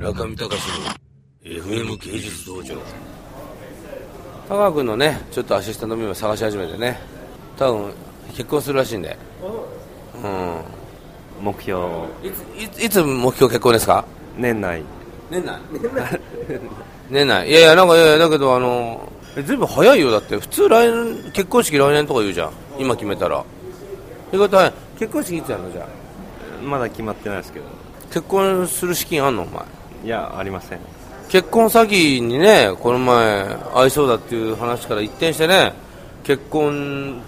中見隆の FM 芸術道場。田川君のねちょっとアシスタントメンバー探し始めてね。多分結婚するらしいんで。うん。目標。いついつ目標結婚ですか？年内。年内？年内。いやいやなんかいやいやだけどあのえずいぶん早いよ。だって普通来年結婚式来年とか言うじゃん。今決めたら。意外と早い。結婚式いつやるのじゃあ？まだ決まってないですけど。結婚する資金あんの？お前いやありません。結婚詐欺にねこの前合いそうだっていう話から一転してね結婚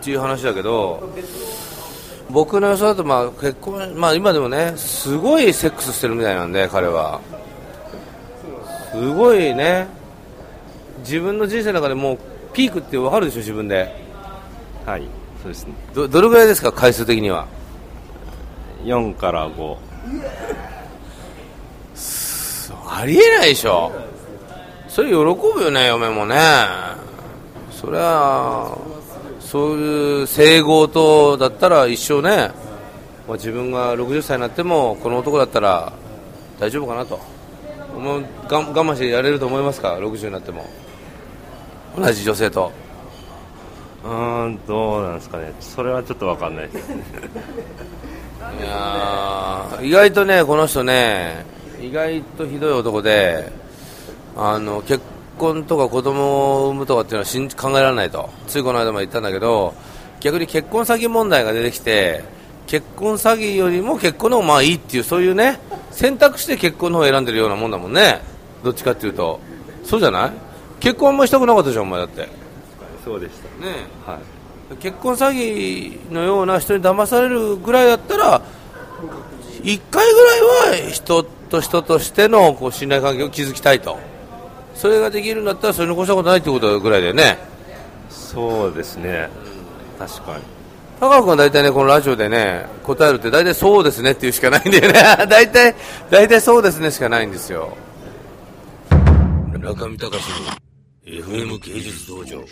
っていう話だけど僕の予想だとまあ結婚まあ今でもねすごいセックスしてるみたいなんで彼は。すごいね。自分の人生の中でもうピークって分かるでしょ自分で。はいそうですね。どどれぐらいですか回数的には？4から5ありえないでしょ。それ喜ぶよね嫁もね。そりゃそういう整合とだったら一生ね、まあ、自分が60歳になってもこの男だったら大丈夫かなと。もうが我慢してやれると思いますか？60になっても。同じ女性と。うーんどうなんですかね。それはちょっと分かんないです。いやー意外とねこの人ね意外とひどい男であの結婚とか子供を産むとかっていうのは考えられないと。ついこの間も言ったんだけど逆に結婚詐欺問題が出てきて結婚詐欺よりも結婚の方がまあいいっていうそういうね選択して結婚の方を選んでるようなもんだもんね。どっちかっていうと。そうじゃない？結婚もしたくなかったじゃんお前だって。ねそうでしたはい結婚詐欺のような人に騙されるぐらいだったら1回ぐらいは人と人としてのこう信頼関係を築きたいと。それができるんだったらそれに越したことないってことぐらいだよね。そうですね。確かに。高川君は大体ねこのラジオでね答えるって大体そうですねっていうしかないんだよね。大体大体そうですねしかないんですよ。中見隆の FM 芸術道場